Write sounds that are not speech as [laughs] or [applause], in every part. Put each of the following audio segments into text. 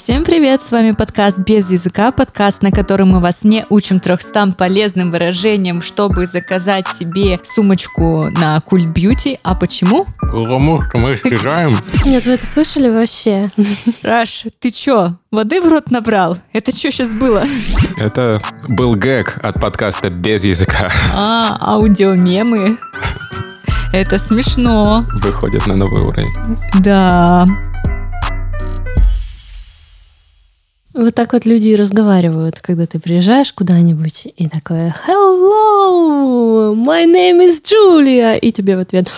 Всем привет, с вами подкаст «Без языка», подкаст, на котором мы вас не учим трехстам полезным выражениям, чтобы заказать себе сумочку на Культ Бьюти. А почему? Потому что мы съезжаем. Нет, вы это слышали вообще? Раш, ты чё, воды в рот набрал? Это что сейчас было? Это был гэг от подкаста «Без языка». А, аудиомемы. [laughs] Это смешно. Выходит на новый уровень. Да. Вот так вот люди и разговаривают, когда ты приезжаешь куда-нибудь и такое «Hello, my name is Julia», и тебе в ответ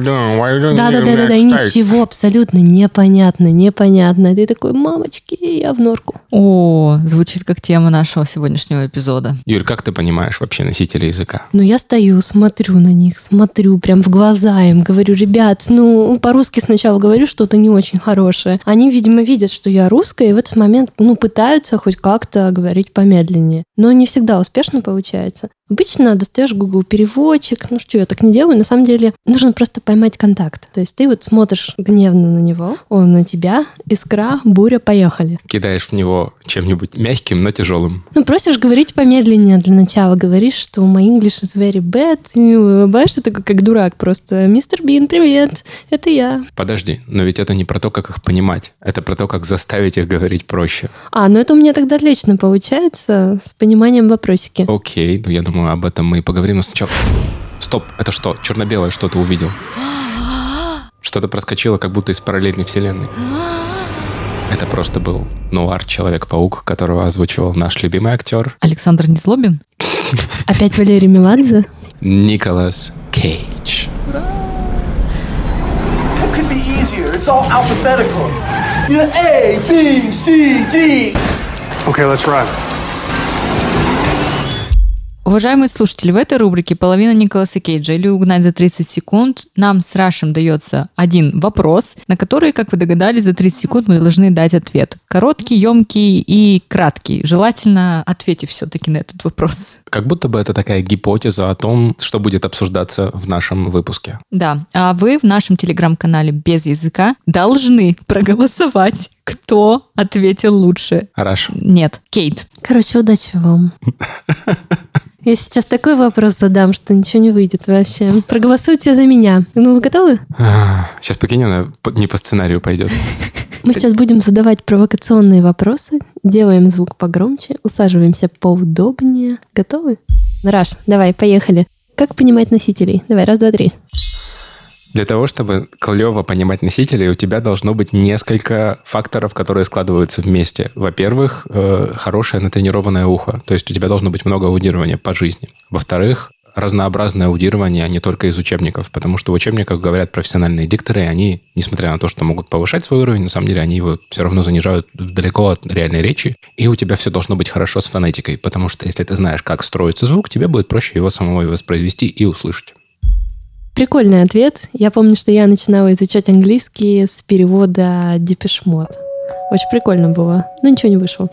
doing да, ничего абсолютно непонятно, непонятно. Ты такой, мамочки, я в норку. О, звучит как тема нашего сегодняшнего эпизода. Юль, как ты понимаешь вообще носители языка? Ну, я стою, смотрю на них, смотрю прям в глаза им, говорю, ребят, ну, по-русски сначала говорю что-то не очень хорошее. Они, видимо, видят, что я русская, и в этот момент, ну, пытаются хоть как-то говорить помедленнее. Но не всегда успешно получается. Обычно достаешь Google переводчик, ну что, я так не делаю. На самом деле нужно просто поймать контакт. То есть ты вот смотришь гневно на него, он на тебя, искра, буря, поехали. Кидаешь в него чем-нибудь мягким, но тяжелым. Ну, просишь говорить помедленнее для начала. Говоришь, что my English is very bad. И улыбаешься такой, как дурак просто. Мистер Бин, привет, это я. Подожди, но ведь это не про то, как их понимать. Это про то, как заставить их говорить проще. А, ну это у меня тогда отлично получается с пониманием вопросики. Окей, ну я думаю, об этом мы и поговорим. Но сначала... Стоп, это что? Черно-белое что-то увидел. Что-то проскочило, как будто из параллельной вселенной. Это просто был нуар Человек-паук, которого озвучивал наш любимый актер Александр Незлобин? Опять Валерий Меладзе? Николас Кейдж. What could be easier? It's all alphabetical. You know, A, B, C, D. Okay, let's run. Уважаемые слушатели, в этой рубрике «Половина Николаса Кейджа» или «Угнать за 30 секунд» нам с Рашем дается один вопрос, на который, как вы догадались, за 30 секунд мы должны дать ответ. Короткий, емкий и краткий. Желательно ответив все-таки на этот вопрос. Как будто бы это такая гипотеза о том, что будет обсуждаться в нашем выпуске. Да, а вы в нашем телеграм-канале «Без языка» должны проголосовать, кто ответил лучше. Раш. Нет, Кейт. Короче, удачи вам. [laughs] Я сейчас такой вопрос задам, что ничего не выйдет вообще. Проголосуйте за меня. Ну, вы готовы? Сейчас прикинь, она не по сценарию пойдет. [laughs] Мы сейчас будем задавать провокационные вопросы, делаем звук погромче, усаживаемся поудобнее. Готовы? Раш, давай, поехали. Как понимать носителей? Давай, раз, два, три. Для того, чтобы клево понимать носителей, у тебя должно быть несколько факторов, которые складываются вместе. Во-первых, э, хорошее натренированное ухо, то есть у тебя должно быть много аудирования по жизни. Во-вторых, разнообразное аудирование, а не только из учебников, потому что в учебниках говорят профессиональные дикторы, и они, несмотря на то, что могут повышать свой уровень, на самом деле они его все равно занижают далеко от реальной речи, и у тебя все должно быть хорошо с фонетикой, потому что если ты знаешь, как строится звук, тебе будет проще его самого и воспроизвести и услышать. Прикольный ответ. Я помню, что я начинала изучать английский с перевода Депешмот. Очень прикольно было. Но ничего не вышло.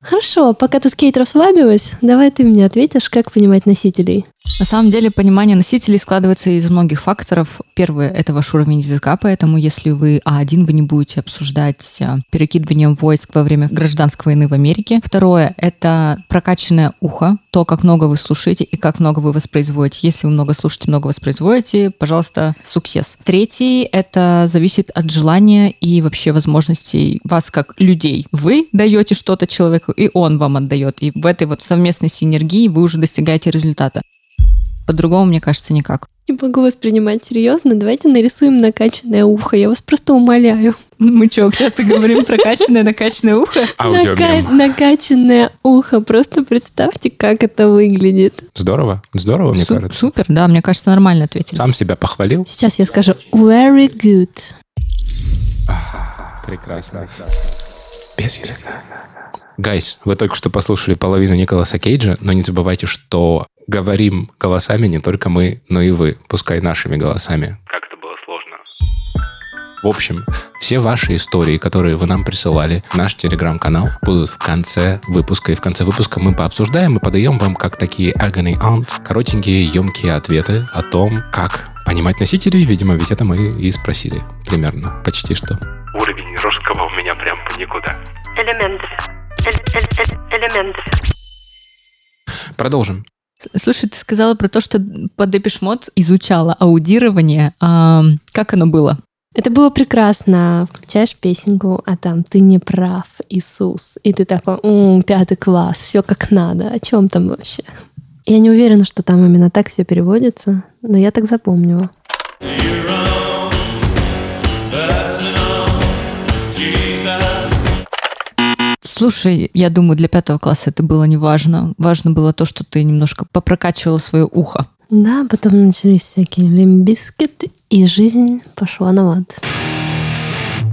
Хорошо, пока тут Кейт расслабилась, давай ты мне ответишь, как понимать носителей. На самом деле понимание носителей складывается из многих факторов. Первое – это ваш уровень языка, поэтому если вы А1, вы не будете обсуждать а, перекидывание войск во время гражданской войны в Америке. Второе – это прокачанное ухо, то, как много вы слушаете и как много вы воспроизводите. Если вы много слушаете, много воспроизводите, пожалуйста, суксес. Третий – это зависит от желания и вообще возможностей вас как людей. Вы даете что-то человеку, и он вам отдает. И в этой вот совместной синергии вы уже достигаете результата. По-другому, мне кажется, никак. Не могу воспринимать серьезно. Давайте нарисуем накачанное ухо. Я вас просто умоляю. Мы что, часто говорим прокачанное, накачанное ухо? Аудиомем. Нака- накачанное ухо. Просто представьте, как это выглядит. Здорово, здорово, мне Су- кажется. Супер, да, мне кажется, нормально ответили. Сам себя похвалил. Сейчас я скажу very good. Прекрасно. Без языка. Гайс, вы только что послушали половину Николаса Кейджа, но не забывайте, что говорим голосами не только мы, но и вы, пускай нашими голосами. Как это было сложно. В общем, все ваши истории, которые вы нам присылали в наш телеграм-канал, будут в конце выпуска. И в конце выпуска мы пообсуждаем и подаем вам как такие agony aunt, коротенькие, емкие ответы о том, как понимать носителей. Видимо, ведь это мы и спросили примерно, почти что. уровень русского у меня прям по никуда. Elementary. Elementary. Продолжим. Слушай, ты сказала про то, что по Депешмот изучала аудирование. А как оно было? Это было прекрасно. Включаешь песенку, а там «Ты не прав, Иисус». И ты такой, м пятый класс, все как надо. О чем там вообще? Я не уверена, что там именно так все переводится, но я так запомнила. Слушай, я думаю, для пятого класса это было не важно. Важно было то, что ты немножко попрокачивала свое ухо. Да, потом начались всякие лимбискет, и жизнь пошла на лад.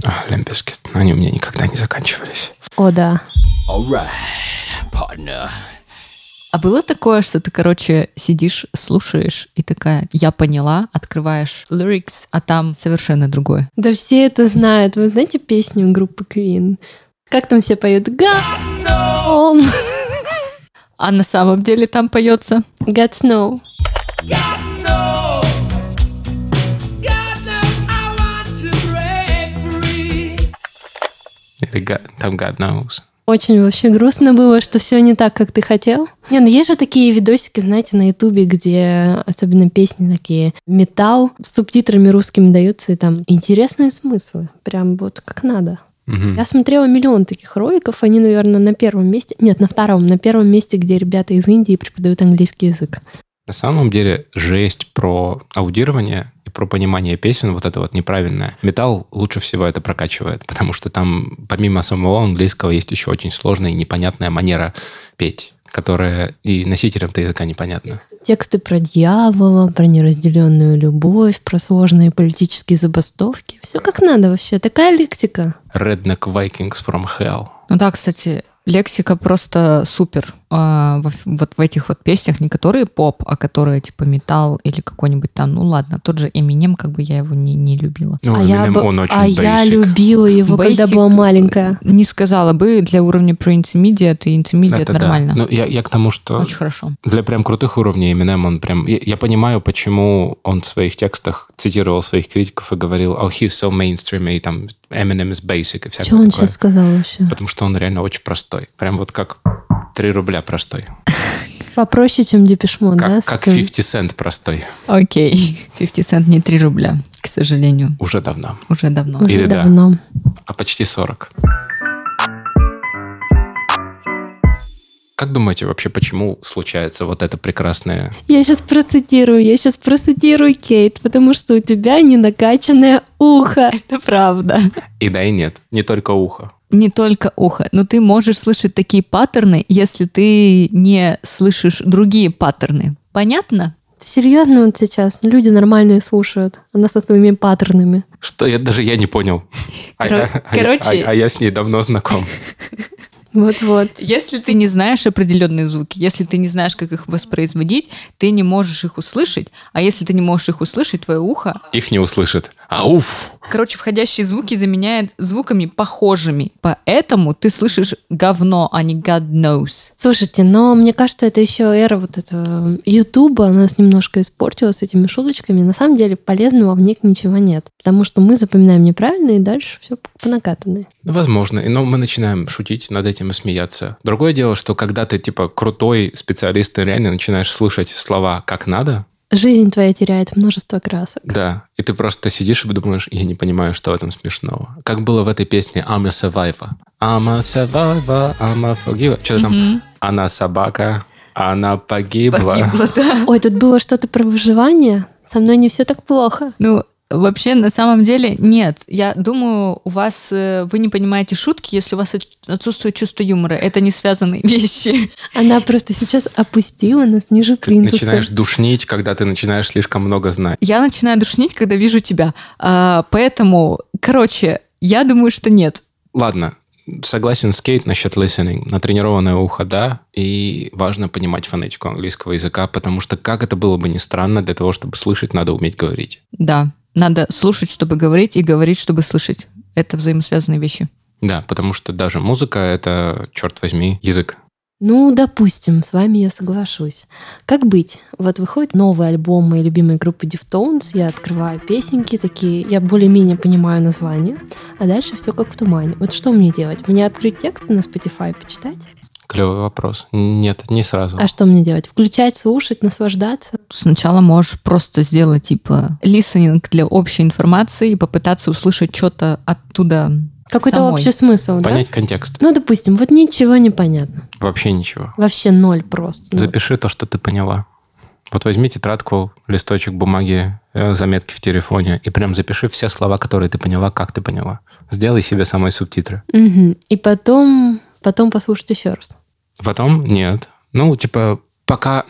А, Лембискет. Они у меня никогда не заканчивались. О, да. А было такое, что ты, короче, сидишь, слушаешь, и такая, я поняла, открываешь lyrics, а там совершенно другое. Да все это знают. Вы знаете песню группы Queen? Как там все поют? God, А на самом деле там поется God Snow. Или God- там God knows. Очень вообще грустно было, что все не так, как ты хотел. Не, ну есть же такие видосики, знаете, на Ютубе, где особенно песни такие металл с субтитрами русскими даются, и там интересные смыслы. Прям вот как надо. Я смотрела миллион таких роликов, они, наверное, на первом месте, нет, на втором, на первом месте, где ребята из Индии преподают английский язык. На самом деле жесть про аудирование и про понимание песен, вот это вот неправильное. Металл лучше всего это прокачивает, потому что там помимо самого английского есть еще очень сложная и непонятная манера петь, которая и носителям-то языка непонятна. Тексты про дьявола, про неразделенную любовь, про сложные политические забастовки. Все как надо вообще. Такая лексика. Redneck Vikings from Hell. Ну да, кстати, лексика просто супер. А, во- вот в этих вот песнях, не которые поп, а которые типа металл или какой-нибудь там, ну ладно, тот же Eminem, как бы я его не, не любила. Ну, а я, Eminem, бы- он очень а я basic. любила его, когда Basic, была маленькая. Не сказала бы, для уровня про intermediate и intermediate Это да. нормально. Ну, я, я к тому, что Очень хорошо. для прям крутых уровней Eminem он прям... Я, я понимаю, почему он в своих текстах цитировал своих критиков и говорил «Oh, he's so mainstream», и там «Eminem is basic» и всякое Что он такое. сейчас сказал вообще? Потому что он реально очень простой. Прям вот как 3 рубля простой. Попроще, чем Депешмон, да? как сын? 50 цент простой. Окей. 50 цент не 3 рубля, к сожалению. Уже давно. Уже давно. Уже Или да. давно. А почти 40. Как думаете вообще, почему случается вот это прекрасное... Я сейчас процитирую, я сейчас процитирую Кейт, потому что у тебя не накачанное ухо. Это правда. И да, и нет. Не только ухо. Не только ухо, но ты можешь слышать такие паттерны, если ты не слышишь другие паттерны. Понятно? Ты серьезно вот сейчас? Люди нормальные слушают. Она со своими паттернами. Что я даже я не понял. А Коро- я- а я- короче- а- а я с ней давно знаком. [laughs] Вот-вот. Если ты не знаешь определенные звуки, если ты не знаешь, как их воспроизводить, ты не можешь их услышать. А если ты не можешь их услышать, твое ухо, Их не услышит. А уф! короче, входящие звуки заменяет звуками похожими. Поэтому ты слышишь говно, а не God knows. Слушайте, но мне кажется, это еще эра вот этого Ютуба нас немножко испортила с этими шуточками. На самом деле полезного в них ничего нет. Потому что мы запоминаем неправильно, и дальше все по накатанной. Возможно. Но мы начинаем шутить над этим и смеяться. Другое дело, что когда ты, типа, крутой специалист, ты реально начинаешь слышать слова как надо, Жизнь твоя теряет множество красок. да, и ты просто сидишь и думаешь, я не понимаю, что в этом смешного. Как было в этой песне I'm a survivor. I'm a survivor, I'm a forgiver. Что-то там, она собака, она погибла. Погибла, да. Ой, тут было что-то про выживание. Со мной не все так плохо. Ну, вообще, на самом деле, нет. Я думаю, у вас э, вы не понимаете шутки, если у вас от- отсутствует чувство юмора. Это не связанные [laughs] вещи. Она просто сейчас опустила нас ниже Ты плинтуса. начинаешь душнить, когда ты начинаешь слишком много знать. Я начинаю душнить, когда вижу тебя. А, поэтому, короче, я думаю, что нет. Ладно, согласен с Кейт насчет listening. Натренированное ухо, да, и важно понимать фонетику английского языка, потому что, как это было бы ни странно, для того, чтобы слышать, надо уметь говорить. Да, надо слушать, чтобы говорить, и говорить, чтобы слышать. Это взаимосвязанные вещи. Да, потому что даже музыка — это, черт возьми, язык. Ну, допустим, с вами я соглашусь. Как быть? Вот выходит новый альбом моей любимой группы Deftones, я открываю песенки такие, я более-менее понимаю название, а дальше все как в тумане. Вот что мне делать? Мне открыть тексты на Spotify, почитать? Клевый вопрос. Нет, не сразу. А что мне делать? Включать, слушать, наслаждаться? Сначала можешь просто сделать типа листенинг для общей информации и попытаться услышать что-то оттуда Какой-то самой. общий смысл, да? Понять контекст. Ну, допустим, вот ничего не понятно. Вообще ничего. Вообще ноль просто. Запиши то, что ты поняла. Вот возьми тетрадку, листочек бумаги, э, заметки в телефоне и прям запиши все слова, которые ты поняла, как ты поняла. Сделай себе самые субтитры. мгм. И потом, потом послушать еще раз. Потом нет. Ну, типа, пока,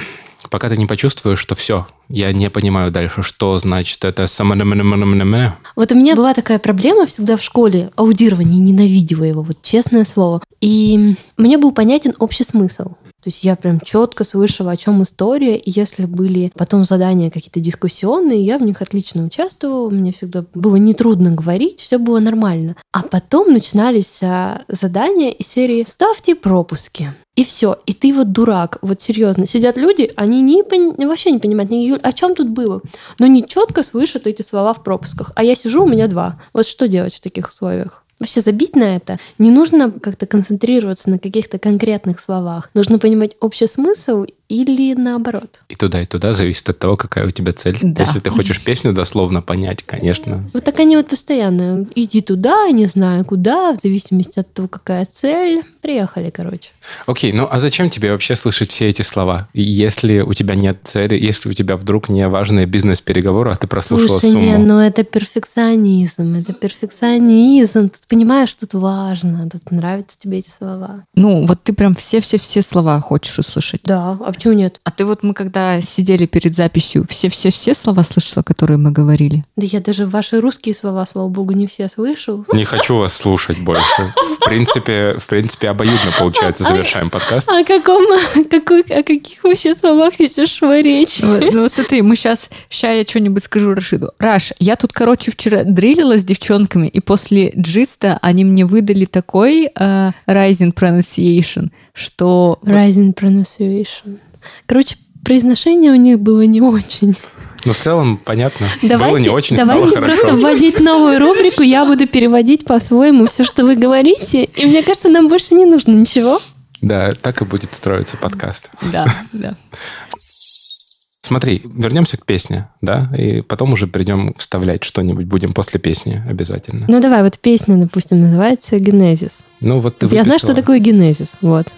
пока ты не почувствуешь, что все, я не понимаю дальше, что значит это самономономономономе. Вот у меня была такая проблема всегда в школе, аудирование, ненавидела его, вот честное слово. И мне был понятен общий смысл. То есть я прям четко слышала, о чем история, и если были потом задания какие-то дискуссионные, я в них отлично участвовала, мне всегда было нетрудно говорить, все было нормально. А потом начинались а, задания из серии «Ставьте пропуски». И все, и ты вот дурак, вот серьезно. Сидят люди, они не пон- вообще не понимают, ни Юль, о чем тут было, но не четко слышат эти слова в пропусках. А я сижу, у меня два. Вот что делать в таких условиях? Вообще забить на это. Не нужно как-то концентрироваться на каких-то конкретных словах. Нужно понимать общий смысл или наоборот. И туда, и туда зависит от того, какая у тебя цель. Да. Если ты хочешь песню дословно понять, конечно. Вот так они вот постоянно. Иди туда, не знаю куда, в зависимости от того, какая цель. Приехали, короче. Окей, ну а зачем тебе вообще слышать все эти слова? Если у тебя нет цели, если у тебя вдруг не важные бизнес-переговоры, а ты прослушала Слушай, сумму. ну это перфекционизм, это перфекционизм. Тут понимаешь, тут важно, тут нравятся тебе эти слова. Ну, вот ты прям все-все-все слова хочешь услышать. Да, а почему нет? А ты вот мы когда сидели перед записью, все-все-все слова слышала, которые мы говорили? Да я даже ваши русские слова, слава богу, не все слышу. Не хочу вас слушать больше. В принципе, в принципе, обоюдно получается завершаем подкаст. О каком, какой, о каких вообще словах сейчас шла речь? Ну, вот- ну вот смотри, мы сейчас, ща я что-нибудь скажу Рашиду. Раш, я тут, короче, вчера дрилила с девчонками, и после джиста они мне выдали такой э, rising pronunciation, что... Rising pronunciation. Короче, произношение у них было не очень. Ну, в целом, понятно. Было Давайте, не очень, стало давайте хорошо. просто вводить новую рубрику, я буду переводить по-своему все, что вы говорите. И мне кажется, нам больше не нужно ничего. Да, так и будет строиться подкаст. Да, да. Смотри, вернемся к песне, да, и потом уже придем вставлять что-нибудь будем после песни обязательно. Ну давай, вот песня, допустим, называется «Генезис». Ну, вот ты я знаю, что такое генезис. Вот.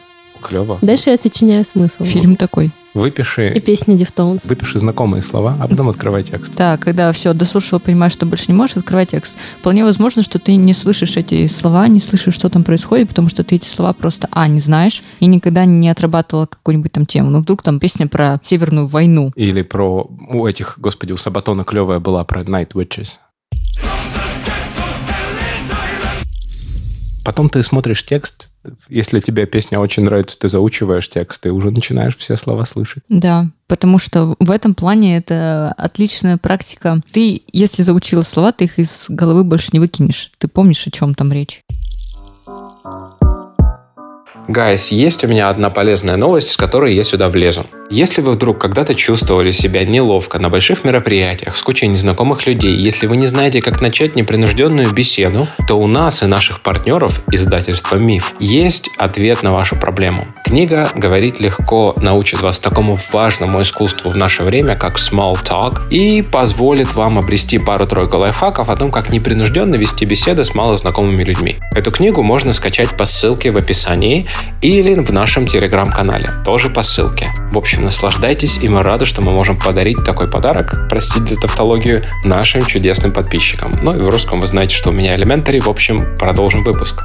Клево. Дальше я сочиняю смысл. Фильм такой. И Выпиши, песня Deftones. выпиши знакомые слова, а потом открывай текст. Да, когда все, дослушала, понимаешь, что больше не можешь, открывай текст. Вполне возможно, что ты не слышишь эти слова, не слышишь, что там происходит, потому что ты эти слова просто, а, не знаешь, и никогда не отрабатывала какую-нибудь там тему. Ну, вдруг там песня про Северную войну. Или про... У этих, господи, у Sabaton -а клевая была про Night Witches. Потом ты смотришь текст, если тебе песня очень нравится, ты заучиваешь текст, и уже начинаешь все слова слышать. Да, потому что в этом плане это отличная практика. Ты, если заучила слова, ты их из головы больше не выкинешь. Ты помнишь, о чем там речь. Гайс, есть у меня одна полезная новость, с которой я сюда влезу. Если вы вдруг когда-то чувствовали себя неловко на больших мероприятиях с кучей незнакомых людей, если вы не знаете, как начать непринужденную беседу, то у нас и наших партнеров, издательства «Миф», есть ответ на вашу проблему. Книга «Говорить легко» научит вас такому важному искусству в наше время, как small talk, и позволит вам обрести пару-тройку лайфхаков о том, как непринужденно вести беседы с малознакомыми людьми. Эту книгу можно скачать по ссылке в описании или в нашем телеграм-канале, тоже по ссылке. В общем, наслаждайтесь, и мы рады, что мы можем подарить такой подарок, простите за тавтологию, нашим чудесным подписчикам. Ну и в русском вы знаете, что у меня Elementary. В общем, продолжим выпуск.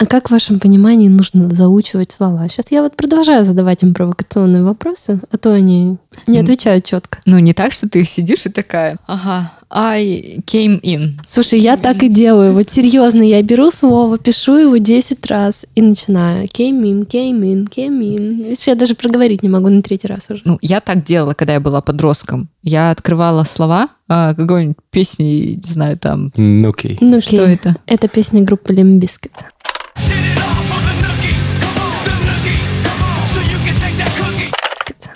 А как в вашем понимании нужно заучивать слова? Сейчас я вот продолжаю задавать им провокационные вопросы, а то они не отвечают четко. Ну, не так, что ты сидишь и такая, ага, I came in. Слушай, я так и делаю. Вот серьезно, я беру слово, пишу его 10 раз и начинаю. Came in, came in, came in. Я даже проговорить не могу на третий раз уже. Ну, я так делала, когда я была подростком. Я открывала слова а, какой-нибудь песни, не знаю, там, Ну окей. Ну, что окей. это? Это песня группы Limp Bizkit.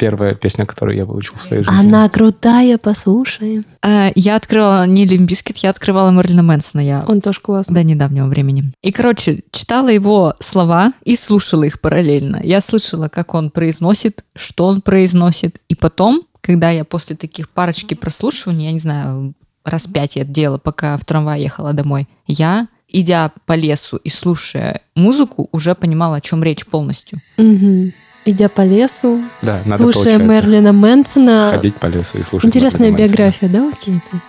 Первая песня, которую я выучил в своей жизни. Она крутая, послушаем. А, Я открывала не Limp Bizkit, я открывала Мэрилина Мэнсона. Я Он тоже классный. до недавнего времени. И, короче, читала его слова и слушала их параллельно. Я слышала, как он произносит, что он произносит. И потом, когда я после таких парочки прослушиваний, я не знаю, раз пять я делала, пока в трамвае ехала домой, я, идя по лесу и слушая музыку, уже понимала, о чем речь полностью. Мгм. Идя по лесу, Да, надо, слушая получается, Мерлина Мэнсона. ходить по лесу и слушать Интересная биография, да, у Кейта?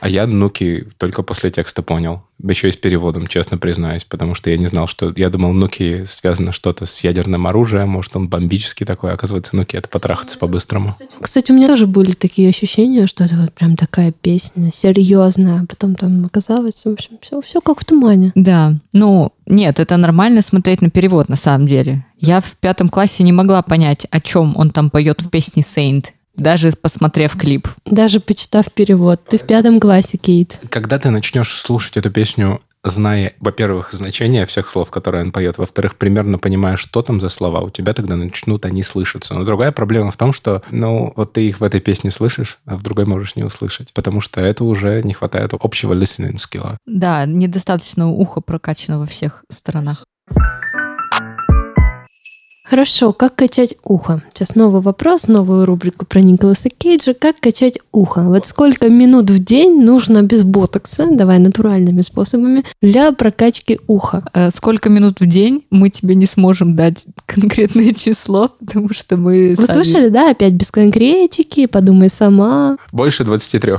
А я Нуки только после текста понял. Еще и с переводом, честно признаюсь, потому что я не знал, что... Я думал, Нуки связано что-то с ядерным оружием, может, он бомбический такой. Оказывается, Нуки — это потрахаться по-быстрому. Кстати, у меня тоже были такие ощущения, что это вот прям такая песня серьезная. А потом там оказалось, в общем, все, все как в тумане. Да, ну, нет, это нормально смотреть на перевод, на самом деле. Я в пятом классе не могла понять, о чем он там поет в песне Saint, даже посмотрев клип. Даже почитав перевод. Ты в пятом классе, Кейт. Когда ты начнешь слушать эту песню, зная, во-первых, значение всех слов, которые он поет, во-вторых, примерно понимая, что там за слова, у тебя тогда начнут они слышаться. Но другая проблема в том, что, ну, вот ты их в этой песне слышишь, а в другой можешь не услышать, потому что это уже не хватает общего listening скилла. Да, недостаточно ухо прокачано во всех сторонах. Хорошо, как качать ухо? Сейчас новый вопрос, новую рубрику про Николаса Кейджа. Как качать ухо? Вот сколько минут в день нужно без ботокса, давай натуральными способами, для прокачки уха? Э, Сколько минут в день мы тебе не сможем дать конкретное число, потому что мы Вы сами- слышали, да? Опять без конкретики, подумай сама. Больше 23.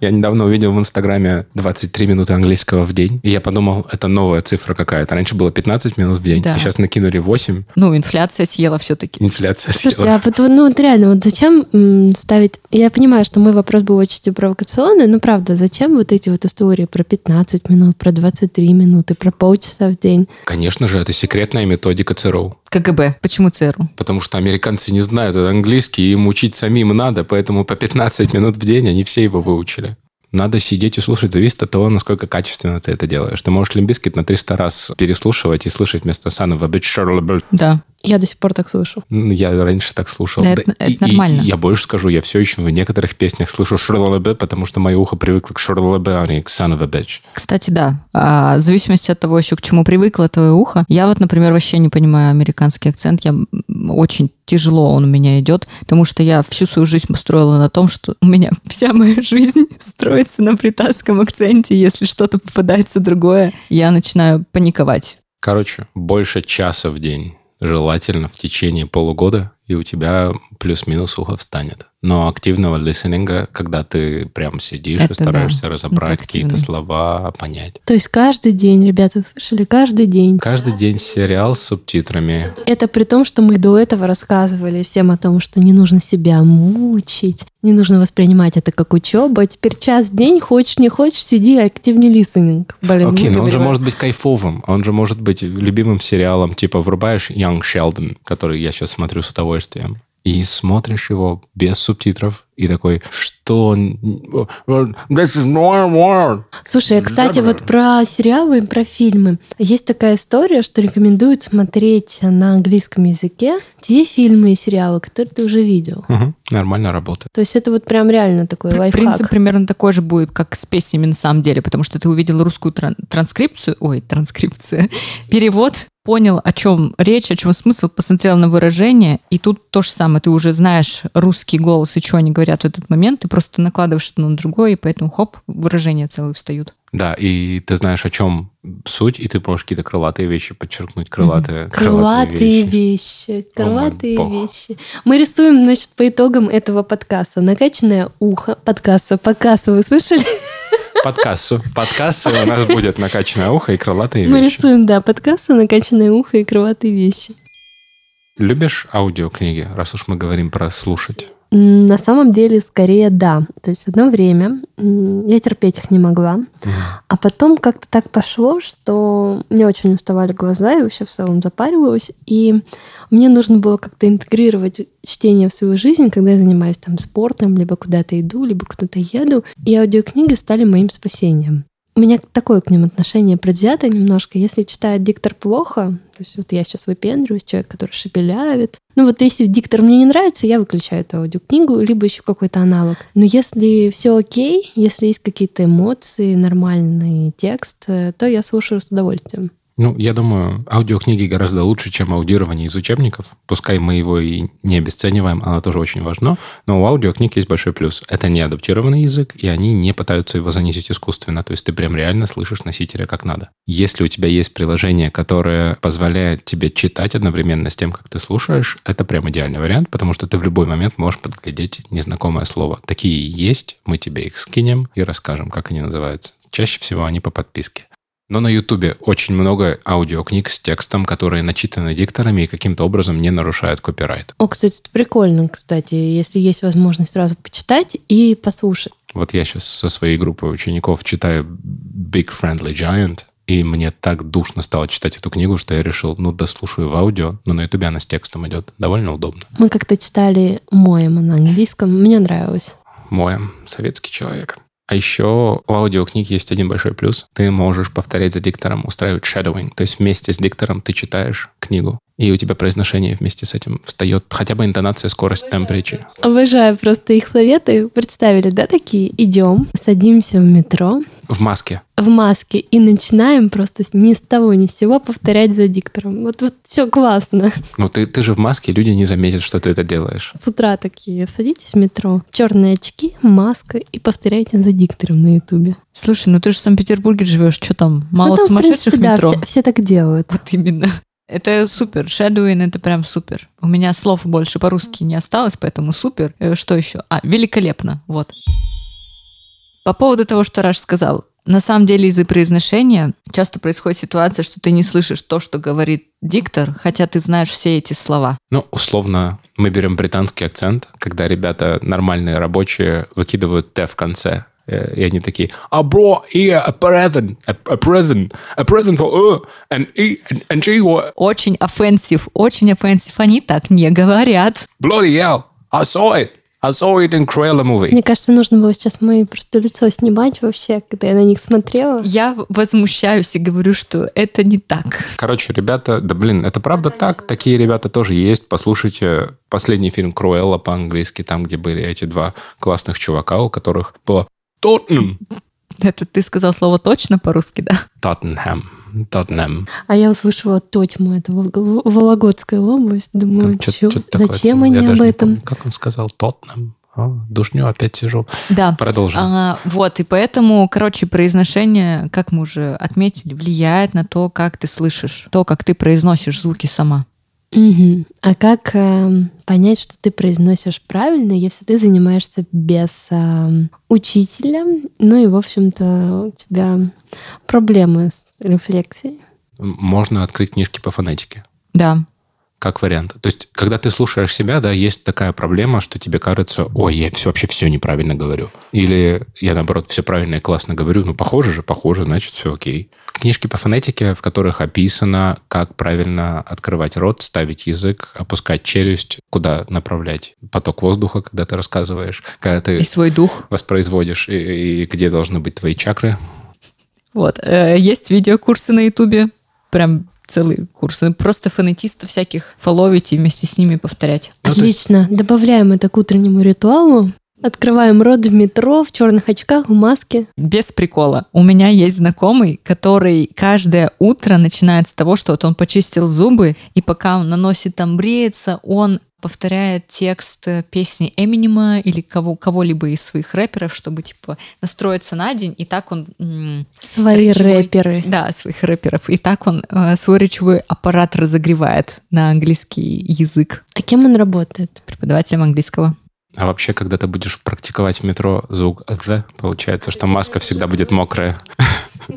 Я недавно увидел в Инстаграме 23 минуты английского в день, и я подумал, это новая цифра какая-то. Раньше было 15 минут в день, Да. а сейчас накинули 8. Ну, инфляция съела все-таки. Инфляция Слушайте, съела. а вот, ну вот реально, вот зачем м, ставить... Я понимаю, что мой вопрос был очень провокационный, но правда, зачем вот эти вот истории про 15 минут, про 23 минуты, про полчаса в день? Конечно же, это секретная методика ЦРУ. КГБ. Почему ЦРУ? Потому что американцы не знают английский, им учить самим надо, поэтому по 15 минут в день они все его выучили. Надо сидеть и слушать. Зависит от того, насколько качественно ты это делаешь. Ты можешь Limp Bizkit на 300 раз переслушивать и слышать вместо a bitch. Да. Я до сих пор так слышу. Я раньше так слушал. Да, это- и- это и нормально. я больше скажу, я все еще в некоторых песнях слышу Шрлабе, потому что мое ухо привыкло к Шрлабе, а не к Son of a bitch. Кстати, да. А, в зависимости от того еще, к чему привыкло твое ухо. Я вот, например, вообще не понимаю американский акцент. Я очень тяжело он у меня идет, потому что я всю свою жизнь построила на том, что у меня [laughs] вся моя жизнь [laughs] строится на британском акценте. Если что-то попадается другое, я начинаю паниковать. Короче, больше часа в день желательно в течение полугода, и у тебя плюс-минус ухо встанет. Но активного листенинга, когда ты прям сидишь Это и стараешься да, разобрать какие-то слова, понять. То есть каждый день, ребята, слышали, каждый день. Каждый день сериал с субтитрами. Это при том, что мы до этого рассказывали всем о том, что не нужно себя мучить, не нужно воспринимать это как учебу. А теперь час в день, хочешь не хочешь, сиди, активный листенинг. Блин, Окей, но он же может быть кайфовым, он же может быть любимым сериалом, типа врубаешь Young Sheldon, который я сейчас смотрю с удовольствием, и смотришь его без субтитров, и такой, что... This is word. Слушай, а, кстати, вот про сериалы и про фильмы. Есть такая история, что рекомендуют смотреть на английском языке те фильмы и сериалы, которые ты уже видел. Мгм, Нормально работает. То есть это вот прям реально такой лайфхак. Принцип примерно такой же будет, как с песнями на самом деле, потому что ты увидел русскую тран- транскрипцию, ой, транскрипция, [laughs] перевод, понял, о чем речь, о чем смысл, посмотрел на выражение, и тут то же самое, ты уже знаешь русский голос и что они говорят в этот момент, ты просто накладываешь одно на другое, и поэтому хоп, выражения целые встают. Да, и ты знаешь, о чем суть, и ты можешь какие-то крылатые вещи подчеркнуть, крылатые, Крылатые вещи. вещи, крылатые О вещи. Мы рисуем, значит, по итогам этого подкаста. Накачанное ухо, подкаста, подкаста, вы слышали? Под кассу. Под кассу у нас будет накачанное ухо и крылатые Мы вещи. рисуем, да, подкасты, накачанное ухо и крылатые вещи. Любишь аудиокниги, раз уж мы говорим про слушать? На самом деле, скорее да. То есть одно время я терпеть их не могла. А потом как-то так пошло, что мне очень уставали глаза, и вообще в целом запаривалась. И мне нужно было как-то интегрировать чтение в свою жизнь, когда я занимаюсь там спортом, либо куда-то иду, либо куда-то еду. И аудиокниги стали моим спасением. У меня такое к ним отношение предвзятое немножко. Если читает диктор плохо, то есть вот я сейчас выпендриваюсь, человек, который шепелявит. Ну вот если диктор мне не нравится, я выключаю эту аудиокнигу, либо еще какой-то аналог. Но если все окей, если есть какие-то эмоции, нормальный текст, э, то я слушаю с удовольствием. Ну, я думаю, аудиокниги гораздо лучше, чем аудирование из учебников. Пускай мы его и не обесцениваем, оно тоже очень важно. Но у аудиокниг есть большой плюс. Это не адаптированный язык, и они не пытаются его занизить искусственно. То есть ты прям реально слышишь носителя как надо. Если у тебя есть приложение, которое позволяет тебе читать одновременно с тем, как ты слушаешь, это прям идеальный вариант, потому что ты в любой момент можешь подглядеть незнакомое слово. Такие есть, мы тебе их скинем и расскажем, как они называются. Чаще всего они по подписке. Но на Ютубе очень много аудиокниг с текстом, которые начитаны дикторами и каким-то образом не нарушают копирайт. О, кстати, это прикольно, кстати, если есть возможность сразу почитать и послушать. Вот я сейчас со своей группой учеников читаю Big Friendly Giant, и мне так душно стало читать эту книгу, что я решил, ну, дослушаю в аудио, но на ютубе она с текстом идет. Довольно удобно. Мы как-то читали Моем на английском, мне нравилось. Моем, советский человек. А еще у аудиокниг есть один большой плюс. Ты можешь повторять за диктором, устраивать shadowing. То есть вместе с диктором ты читаешь книгу, и у тебя произношение вместе с этим встает. Хотя бы интонация, скорость, темп речи. Обожаю просто их советы. Представили, да, такие? Идем, садимся в метро, В маске. в маске и начинаем просто ни с того ни с сего повторять за диктором. Вот, вот все классно. Ну, ты, ты же в маске, люди не заметят, что ты это делаешь. С утра такие, садитесь в метро, черные очки, маска и повторяйте за диктором на ютубе. Слушай, ну ты же в Санкт-Петербурге живешь, что там, мало Ну, там, в сумасшедших принципе, да, метро? все, все так делают. Вот именно. Это супер. Shadowing это прям супер. У меня слов больше по-русски не осталось, поэтому супер. Э, Что еще? А, великолепно. Вот. По поводу того, что Раш сказал. На самом деле из-за произношения часто происходит ситуация, что ты не слышишь то, что говорит диктор, хотя ты знаешь все эти слова. Ну, условно, мы берем британский акцент, когда ребята нормальные рабочие выкидывают «т» в конце. Э, И они такие, I brought here a present, a, a present, a present for her, and, he, and, and she was, Очень offensive, очень offensive. Они так не говорят. bloody hell, I saw it. I saw it in Cruella movie. Мне кажется, нужно было сейчас мои просто лицо снимать вообще, когда я на них смотрела. Я возмущаюсь и говорю, что это не так. Короче, ребята, да блин, это правда так? Такие ребята тоже есть. Послушайте последний фильм Круэлла по-английски, там, где были эти два классных чувака, у которых было Тоттенхэм. Это ты сказал слово точно по-русски, да? Тоттенхэм. Тоттенхэм. А я услышала Тотьму, это Вологодская область. Думаю, Там чё- чё- такое зачем. Я они об этом? как он сказал? Тоттенхэм. А, душню опять сижу. Да. Продолжим. А, вот, и поэтому, короче, произношение, как мы уже отметили, влияет на то, как ты слышишь, то, как ты произносишь звуки сама. Мгм. А как эм, понять, что ты произносишь правильно, если ты занимаешься без эм, учителя? Ну и, в общем-то, у тебя проблемы с рефлексией. Можно открыть книжки по фонетике. Да. Как вариант. То есть, когда ты слушаешь себя, да, есть такая проблема, что тебе кажется, ой, я все, вообще все неправильно говорю. Или я, наоборот, все правильно и классно говорю. Ну, похоже же, похоже, значит, все окей. Книжки по фонетике, в которых описано, как правильно открывать рот, ставить язык, опускать челюсть, куда направлять поток воздуха, когда ты рассказываешь, когда ты И свой дух. воспроизводишь, и, и где должны быть твои чакры. Вот. э, Есть видеокурсы на Ютубе. Прям целые курсы. Просто фонетистов всяких фоловить и вместе с ними повторять. Ну, то есть- Отлично. Добавляем это к утреннему ритуалу. Открываем рот в метро, в черных очках, в маске. Без прикола. У меня есть знакомый, который каждое утро начинает с того, что вот он почистил зубы, и пока он наносит там бреется, он повторяет текст песни Эминема или кого, кого-либо из своих рэперов, чтобы типа настроиться на день, и так он... м, Свои речевой- рэперы. Да, своих рэперов. И так он э, свой речевой аппарат разогревает на английский язык А кем он работает? преподавателем английского. А вообще, когда ты будешь практиковать в метро звук «the», получается, что маска всегда будет мокрая. [laughs]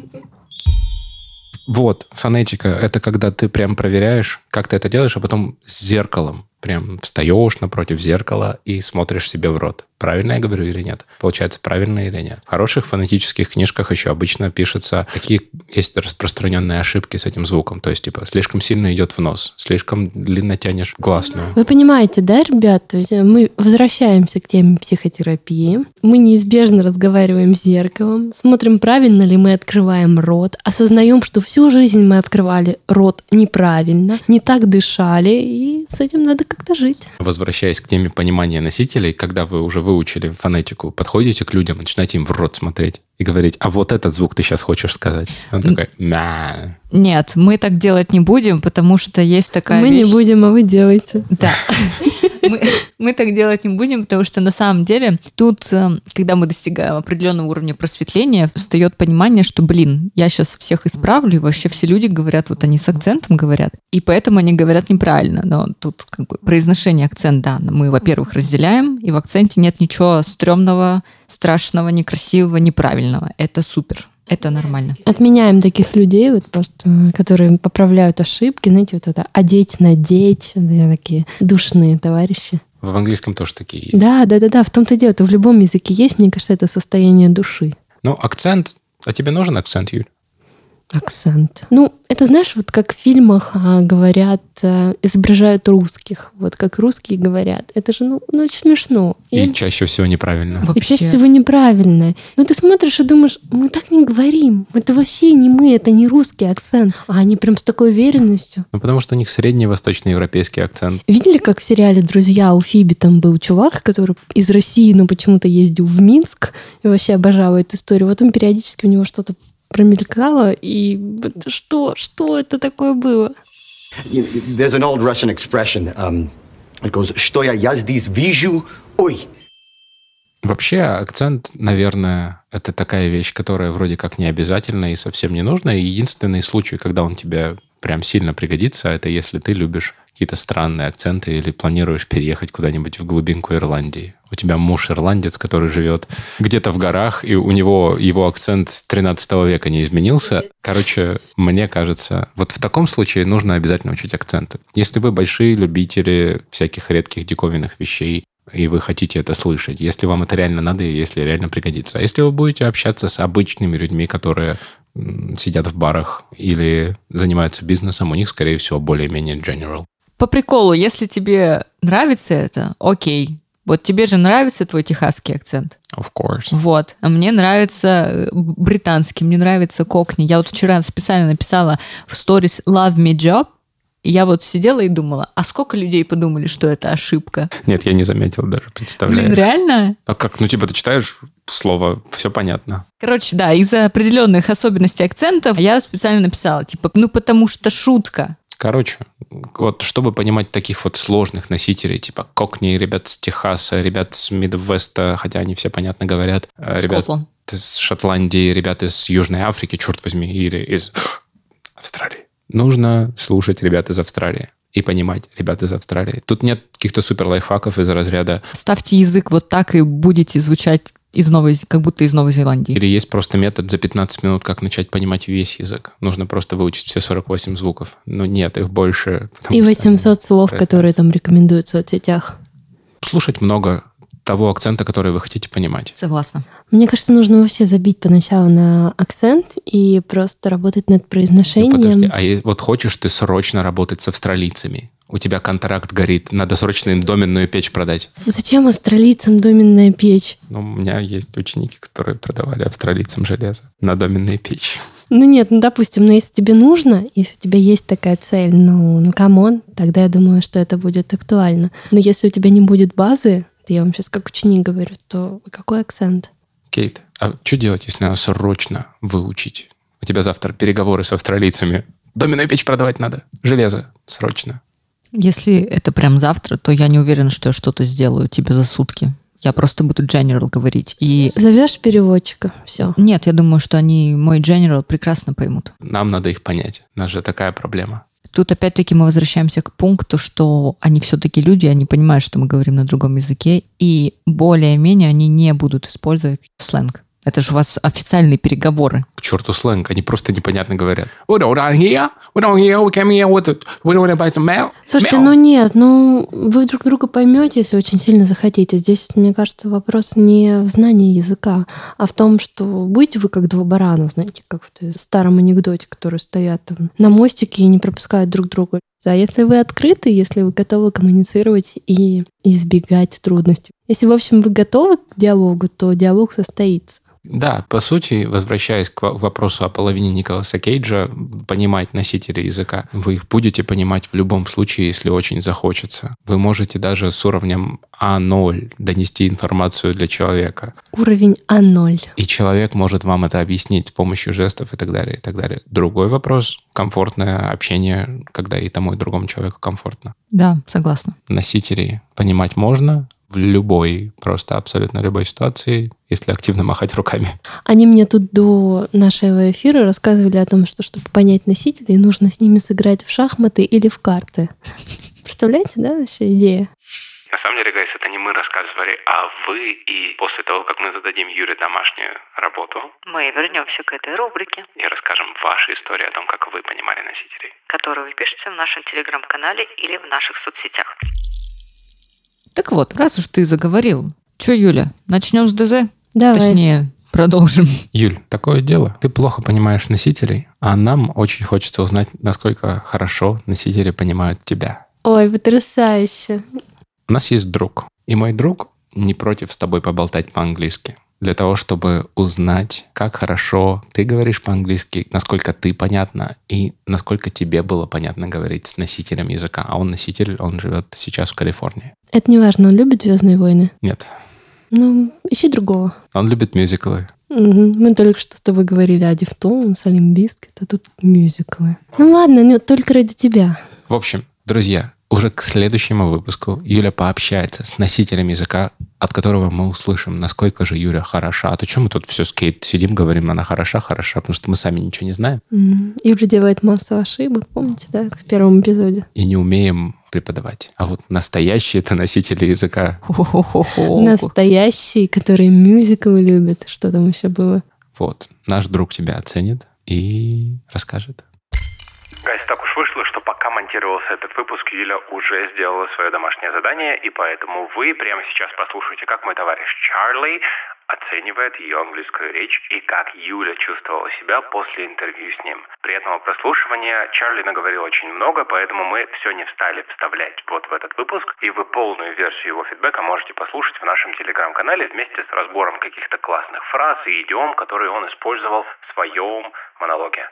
Вот, фонетика — это когда ты прям проверяешь, как ты это делаешь, а потом с зеркалом прям встаешь напротив зеркала и смотришь себе в рот. Правильно я говорю или нет? Получается, правильно или нет? В хороших фонетических книжках еще обычно пишется, какие есть распространенные ошибки с этим звуком. То есть, типа, слишком сильно идет в нос, слишком длинно тянешь гласную. Вы понимаете, да, ребят? То есть мы возвращаемся к теме психотерапии. Мы неизбежно разговариваем с зеркалом, смотрим, правильно ли мы открываем рот, осознаем, что всю жизнь мы открывали рот неправильно, не так дышали, и с этим надо как-то жить. Возвращаясь к теме понимания носителей, когда вы уже выучили фонетику, подходите к людям, начинаете им в рот смотреть и говорить, а вот этот звук ты сейчас хочешь сказать. Он такой, мя. Нет, мы так делать не будем, потому что есть такая Мы вещь... не будем, а вы делаете. Да. [laughs] Мы, [laughs] мы так делать не будем, потому что на самом деле тут, э, когда мы достигаем определенного уровня просветления, встает понимание, что, блин, я сейчас всех исправлю, и вообще все люди говорят, вот они с акцентом говорят, и поэтому они говорят неправильно. Но тут как бы произношение акцент, да, мы, во-первых, разделяем, и в акценте нет ничего стрёмного, страшного, некрасивого, неправильного. Это супер. Это нормально. Отменяем таких людей, вот просто, которые поправляют ошибки, знаете, вот это одеть, надеть, да, такие душные товарищи. В английском тоже такие есть. Да, да, да, да, в том-то дело, это в любом языке есть, мне кажется, это состояние души. Ну, акцент... А тебе нужен акцент, Юль? Акцент. Ну, это знаешь, вот как в фильмах а, говорят, а, изображают русских. Вот как русские говорят. Это же, ну, ну очень смешно. И Я- чаще всего неправильно. И чаще всего неправильно. Но ты смотришь и думаешь, мы так не говорим. Это вообще не мы, это не русский акцент. А они прям с такой уверенностью. Ну, потому что у них средний восточноевропейский акцент. Видели, как в сериале «Друзья» у Фиби там был чувак, который из России, но почему-то ездил в Минск и вообще обожал эту историю. Вот он периодически у него что-то промелькало, и что, что это такое было? There's an old Russian expression. Um, it goes, что я, я здесь вижу, ой. Вообще, акцент, наверное, это такая вещь, которая вроде как не обязательна и совсем не нужна. И единственный случай, когда он тебе прям сильно пригодится, это если ты любишь какие-то странные акценты или планируешь переехать куда-нибудь в глубинку Ирландии. У тебя муж ирландец, который живет где-то в горах, и у него его акцент с 13 века не изменился. Короче, мне кажется, вот в таком случае нужно обязательно учить акценты. Если вы большие любители всяких редких диковинных вещей, и вы хотите это слышать, если вам это реально надо и если реально пригодится. А если вы будете общаться с обычными людьми, которые сидят в барах или занимаются бизнесом, у них, скорее всего, более-менее general. По приколу, если тебе нравится это, окей. Вот тебе же нравится твой техасский акцент. Of course. Вот. А мне нравится э, британский, мне нравится кокни. Я вот вчера специально написала в сторис «Love me job», и я вот сидела и думала, а сколько людей подумали, что это ошибка? Нет, я не заметил даже, Блин, представляю. реально? А как? Ну, типа, ты читаешь слово, все понятно. Короче, да, из-за определенных особенностей акцентов я специально написала, типа, ну потому что шутка. Короче, вот чтобы понимать таких вот сложных носителей, типа кокни, ребят с Техаса, ребят с Мидвеста, хотя они все понятно говорят, э, ребят Скотланд. из Шотландии, ребят из Южной Африки, черт возьми, или из Австралии. Нужно слушать ребят из Австралии и понимать ребят из Австралии. Тут нет каких-то супер лайфхаков из разряда Ставьте язык вот так и будете звучать из Новой, как будто из Новой Зеландии. или есть просто метод за 15 минут, как начать понимать весь язык. Нужно просто выучить все 48 звуков. Но нет, их больше. И что 800 слов, разница. которые там рекомендуют в соцсетях. Слушать много того акцента, который вы хотите понимать. Согласна. Мне кажется, нужно вообще забить поначалу на акцент и просто работать над Ну, произношением. подожди, а вот хочешь ты срочно работать с австралийцами? У тебя контракт горит, надо срочно им доменную печь продать. Зачем австралийцам доменная печь? Ну, у меня есть ученики, которые продавали австралийцам железо на доменные печи. Ну нет, ну допустим, но если тебе нужно, если у тебя есть такая цель, ну, ну come on, тогда я думаю, что это будет актуально. Но если у тебя не будет базы, то я вам сейчас как ученик говорю, то какой акцент? Кейт, а что делать, если надо срочно выучить? У тебя завтра переговоры с австралийцами. Доменную печь продавать надо. Железо. Срочно. Если это прям завтра, то я не уверена, что я что-то сделаю тебе за сутки. Я просто буду general говорить. И Зовешь переводчика, все. нет, я думаю, что они мой general прекрасно поймут. Нам надо их понять. У нас же такая проблема. Тут опять-таки мы возвращаемся к пункту, что они все-таки люди, они понимают, что мы говорим на другом языке, и более-менее они не будут использовать сленг. Это же у вас официальные переговоры. К черту сленг, они просто непонятно говорят. Слушайте, ну нет, ну вы друг друга поймете, если очень сильно захотите. Здесь, мне кажется, вопрос не в знании языка, а в том, что будете вы как два барана, знаете, как в старом анекдоте, которые стоят там на мостике и не пропускают друг друга. А если вы открыты, если вы готовы коммуницировать и избегать трудностей. Если, в общем, вы готовы к диалогу, то диалог состоится. Да, по сути, возвращаясь к вопросу о половине Николаса Кейджа, понимать носители языка, вы их будете понимать в любом случае, если очень захочется. Вы можете даже с уровнем А0 донести информацию для человека. Уровень А0. И человек может вам это объяснить с помощью жестов и так далее, и так далее. Другой вопрос – комфортное общение, когда и тому, и другому человеку комфортно. Да, согласна. Носителей понимать можно, в любой, просто абсолютно любой ситуации, если активно махать руками. Они мне тут до нашего эфира рассказывали о том, что чтобы понять носителей, нужно с ними сыграть в шахматы или в карты. [laughs] Представляете, да, вообще идея? На самом деле, Гайс, это не мы рассказывали, а вы, и после того, как мы зададим Юре домашнюю работу, мы вернемся к этой рубрике и расскажем ваши истории о том, как вы понимали носителей, которые вы пишете в нашем телеграм-канале или в наших соцсетях. Так вот, раз уж ты заговорил, что, Юля, начнем с ДЗ? Давай. Точнее, продолжим. Юль, такое дело. Ты плохо понимаешь носителей, а нам очень хочется узнать, насколько хорошо носители понимают тебя. Ой, потрясающе. У нас есть друг, и мой друг не против с тобой поболтать по-английски для того, чтобы узнать, как хорошо ты говоришь по-английски, насколько ты понятна и насколько тебе было понятно говорить с носителем языка. А он носитель, он живет сейчас в Калифорнии. Это не важно, он любит Звездные войны? Нет. Ну, ищи другого. Он любит мюзиклы. Угу. Мы только что с тобой говорили о Deftones, о Limp Bizkit, а тут мюзиклы. Ну ладно, нет, только ради тебя. В общем, друзья, уже к следующему выпуску Юля пообщается с носителем языка, от которого мы услышим, насколько же Юля хороша. А то что мы тут все с Кейт сидим, говорим, она хороша, хороша, потому что мы сами ничего не знаем. Mm. Юля делает массу ошибок, помните, да, в первом эпизоде? И не умеем преподавать. А вот настоящие это носители языка. Настоящие, которые мюзиклы любят. Что там еще было? Вот. Наш друг тебя оценит и расскажет. Гайс, так уж вышло, пока монтировался этот выпуск, Юля уже сделала свое домашнее задание, и поэтому вы прямо сейчас послушаете, как мой товарищ Чарли оценивает ее английскую речь и как Юля чувствовала себя после интервью с ним. Приятного прослушивания. Чарли наговорил очень много, поэтому мы все не встали вставлять вот в этот выпуск, и вы полную версию его фидбэка можете послушать в нашем телеграм-канале вместе с разбором каких-то классных фраз и идиом, которые он использовал в своем монологе.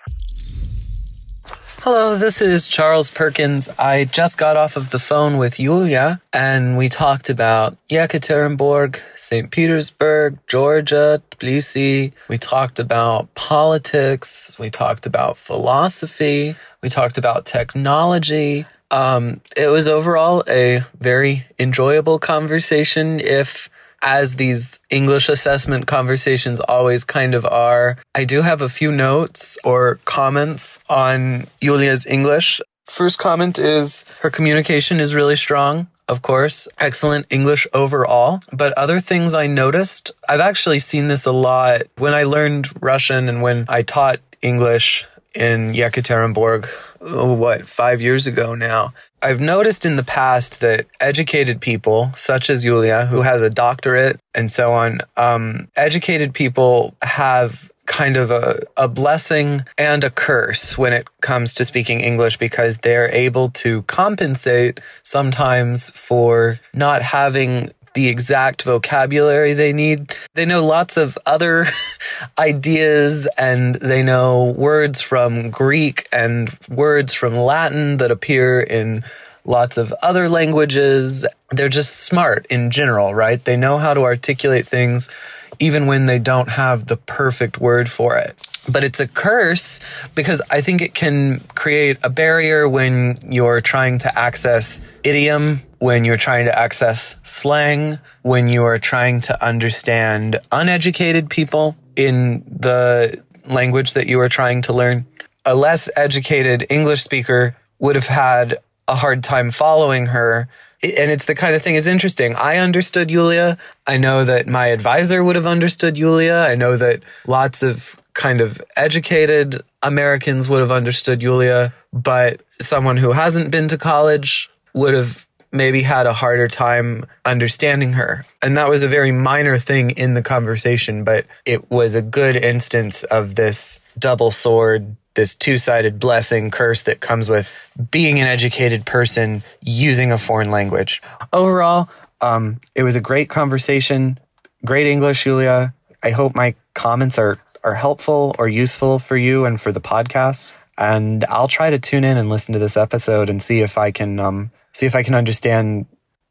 Hello, this is Charles Perkins. I just got off of the phone with Yulia and we talked about Yekaterinburg, St. Petersburg, Georgia, Tbilisi. We talked about politics. We talked about philosophy. We talked about technology. Um, it was overall a very enjoyable conversation if as these English assessment conversations always kind of are. I do have a few notes or comments on Yulia's English. First comment is her communication is really strong. Of course, excellent English overall. But other things I noticed, I've actually seen this a lot when I learned Russian and when I taught English in Yekaterinburg, oh, what, five years ago now. I've noticed in the past that educated people, such as Yulia, who has a doctorate and so on, um, educated people have kind of a, a blessing and a curse when it comes to speaking English because they're able to compensate sometimes for not having the exact vocabulary they need. They know lots of other [laughs] ideas and they know words from Greek and words from Latin that appear in lots of other languages. They're just smart in general, right? They know how to articulate things even when they don't have the perfect word for it. But it's a curse because I think it can create a barrier when you're trying to access idiom, when you're trying to access slang, when you are trying to understand uneducated people in the language that you are trying to learn. A less educated English speaker would have had a hard time following her and it's the kind of thing it's interesting. I understood Yulia. I know that my advisor would have understood Yulia. I know that lots of kind of educated Americans would have understood Yulia, but someone who hasn't been to college would have maybe had a harder time understanding her. And that was a very minor thing in the conversation, but it was a good instance of this double sword, this two sided blessing curse that comes with being an educated person using a foreign language. Overall, um, it was a great conversation. Great English, Julia. I hope my comments are, are helpful or useful for you and for the podcast. And I'll try to tune in and listen to this episode and see if I can um, see if I can understand,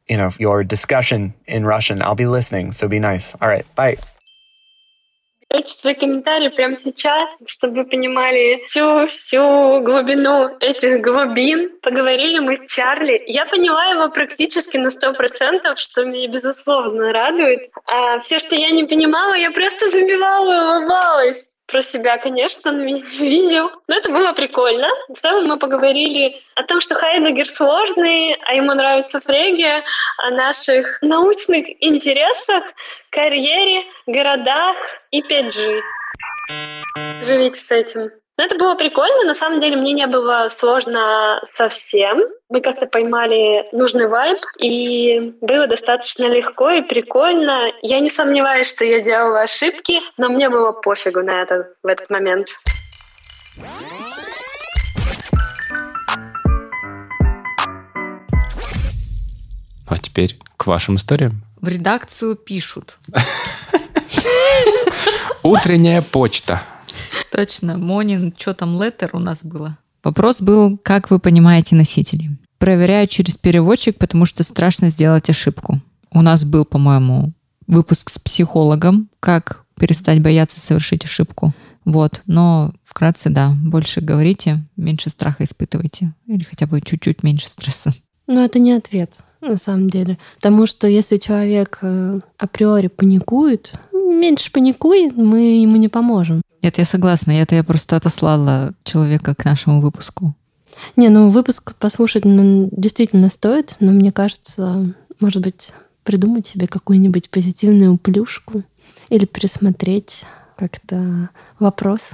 you know, your discussion in Russian. I'll be listening, so be nice. All right, bye. Хочется комментарий прямо сейчас, чтобы вы понимали всю, всю глубину этих глубин. Поговорили мы с Чарли. Я поняла его практически на сто процентов, что меня безусловно радует. А все, что я не понимала, я просто забивала и улыбалась про себя, конечно, он [laughs] меня не видел. Но это было прикольно. В целом мы поговорили о том, что Хайдегер сложный, а ему нравится Фрегия, о наших научных интересах, карьере, городах и 5G. Живите с этим. Но это было прикольно, на самом деле мне не было сложно совсем. Мы как-то поймали нужный вайб, и было достаточно легко и прикольно. Я не сомневаюсь, что я делала ошибки, но мне было пофигу на это в этот момент. А теперь к вашим историям. В редакцию пишут. Утренняя почта. Точно, Монин, что там, леттер у нас было? Вопрос был, как вы понимаете носители? Проверяю через переводчик, потому что страшно сделать ошибку. У нас был, по-моему, выпуск с психологом, как перестать бояться совершить ошибку. Вот, но вкратце, да, больше говорите, меньше страха испытывайте. Или хотя бы чуть-чуть меньше стресса. Но это не ответ, на самом деле. Потому что если человек э, априори паникует, меньше паникуй, мы ему не поможем. Нет, я согласна. Это я просто отослала человека к нашему выпуску. Не, ну выпуск послушать действительно стоит, но мне кажется, может быть, придумать себе какую-нибудь позитивную плюшку или пересмотреть как-то вопрос.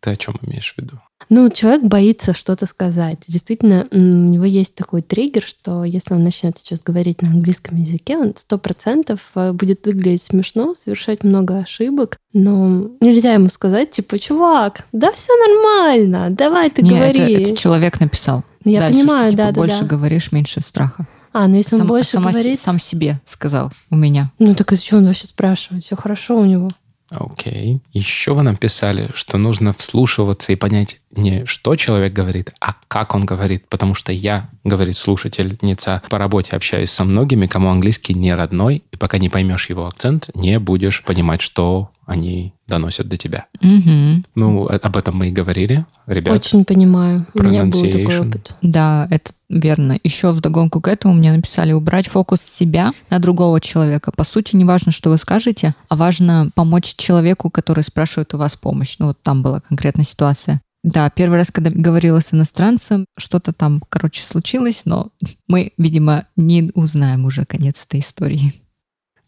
Ты о чем имеешь в виду? Ну, человек боится что-то сказать. Действительно, у него есть такой триггер, что если он начнет сейчас говорить на английском языке, он сто процентов э, будет выглядеть смешно, совершать много ошибок, но нельзя ему сказать, типа, чувак, да все нормально, давай ты Не, говори. Это, это человек написал. Я Дальше, понимаю, что, типа, да, да, больше да. говоришь, меньше страха. А, ну если Сам- он больше сама, говорит, сам себе сказал у меня. ну так из чего он вообще спрашивает? Все хорошо у него. Окей. Еще вы нам писали, что нужно вслушиваться и понять не что человек говорит, а как он говорит. Потому что я, говорит слушательница, по работе общаюсь со многими, кому английский не родной, и пока не поймешь его акцент, не будешь понимать, что они доносят до тебя. Мгм. Ну, об этом мы и говорили, ребят. Очень понимаю. У меня был такой опыт. Да, это верно. Еще вдогонку к этому мне написали убрать фокус с себя на другого человека. По сути, не важно, что вы скажете, а важно помочь человеку, который спрашивает у вас помощь. Ну, вот там была конкретная ситуация. Да, первый раз, когда говорила с иностранцем, что-то там, короче, случилось, но мы, видимо, не узнаем уже конец этой истории.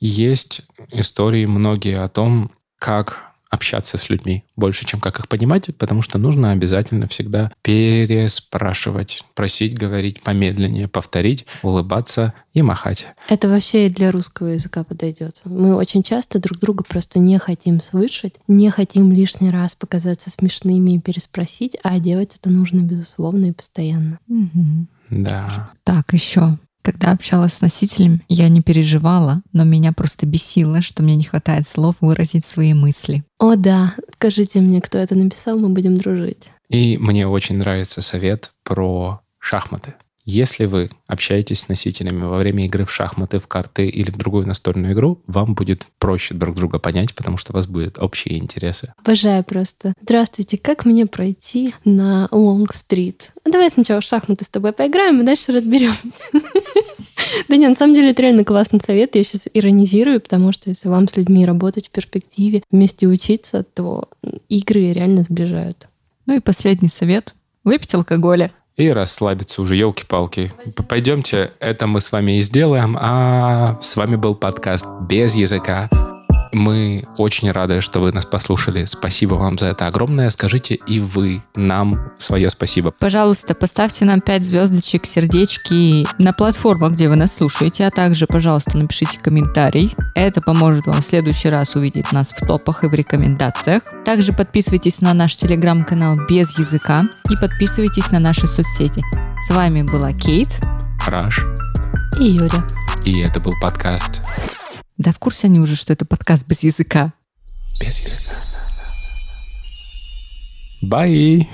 Есть истории многие о том, как общаться с людьми больше, чем как их понимать, потому что нужно обязательно всегда переспрашивать, просить говорить помедленнее, повторить, улыбаться и махать. Это вообще и для русского языка подойдет. Мы очень часто друг друга просто не хотим слышать, не хотим лишний раз показаться смешными и переспросить, а делать это нужно, безусловно, и постоянно. Мгм. Да. Так, еще. Когда общалась с носителем, я не переживала, но меня просто бесило, что мне не хватает слов выразить свои мысли. О да, скажите мне, кто это написал, мы будем дружить. И мне очень нравится совет про шахматы. Если вы общаетесь с носителями во время игры в шахматы, в карты или в другую настольную игру, вам будет проще друг друга понять, потому что у вас будут общие интересы. Обожаю просто. Здравствуйте, как мне пройти на Лонг-стрит? Давай сначала в шахматы с тобой поиграем, и дальше разберемся. [laughs] Да нет, на самом деле это реально классный совет. Я сейчас иронизирую, потому что если вам с людьми работать в перспективе, вместе учиться, то игры реально сближают. Ну и последний совет. Выпить алкоголя. И расслабиться уже, елки-палки. Пойдемте, это мы с вами и сделаем, а с вами был подкаст «Без языка». Мы очень рады, что вы нас послушали. Спасибо вам за это огромное. Скажите и вы нам свое спасибо. Пожалуйста, поставьте нам 5 звездочек, сердечки на платформах, где вы нас слушаете, а также, пожалуйста, напишите комментарий. Это поможет вам в следующий раз увидеть нас в топах и в рекомендациях. Также подписывайтесь на наш телеграм-канал «Без языка» и подписывайтесь на наши соцсети. С вами была Кейт. Раш. И Юля. И это был подкаст да в курсе они уже, что это подкаст без языка. Без языка. Bye.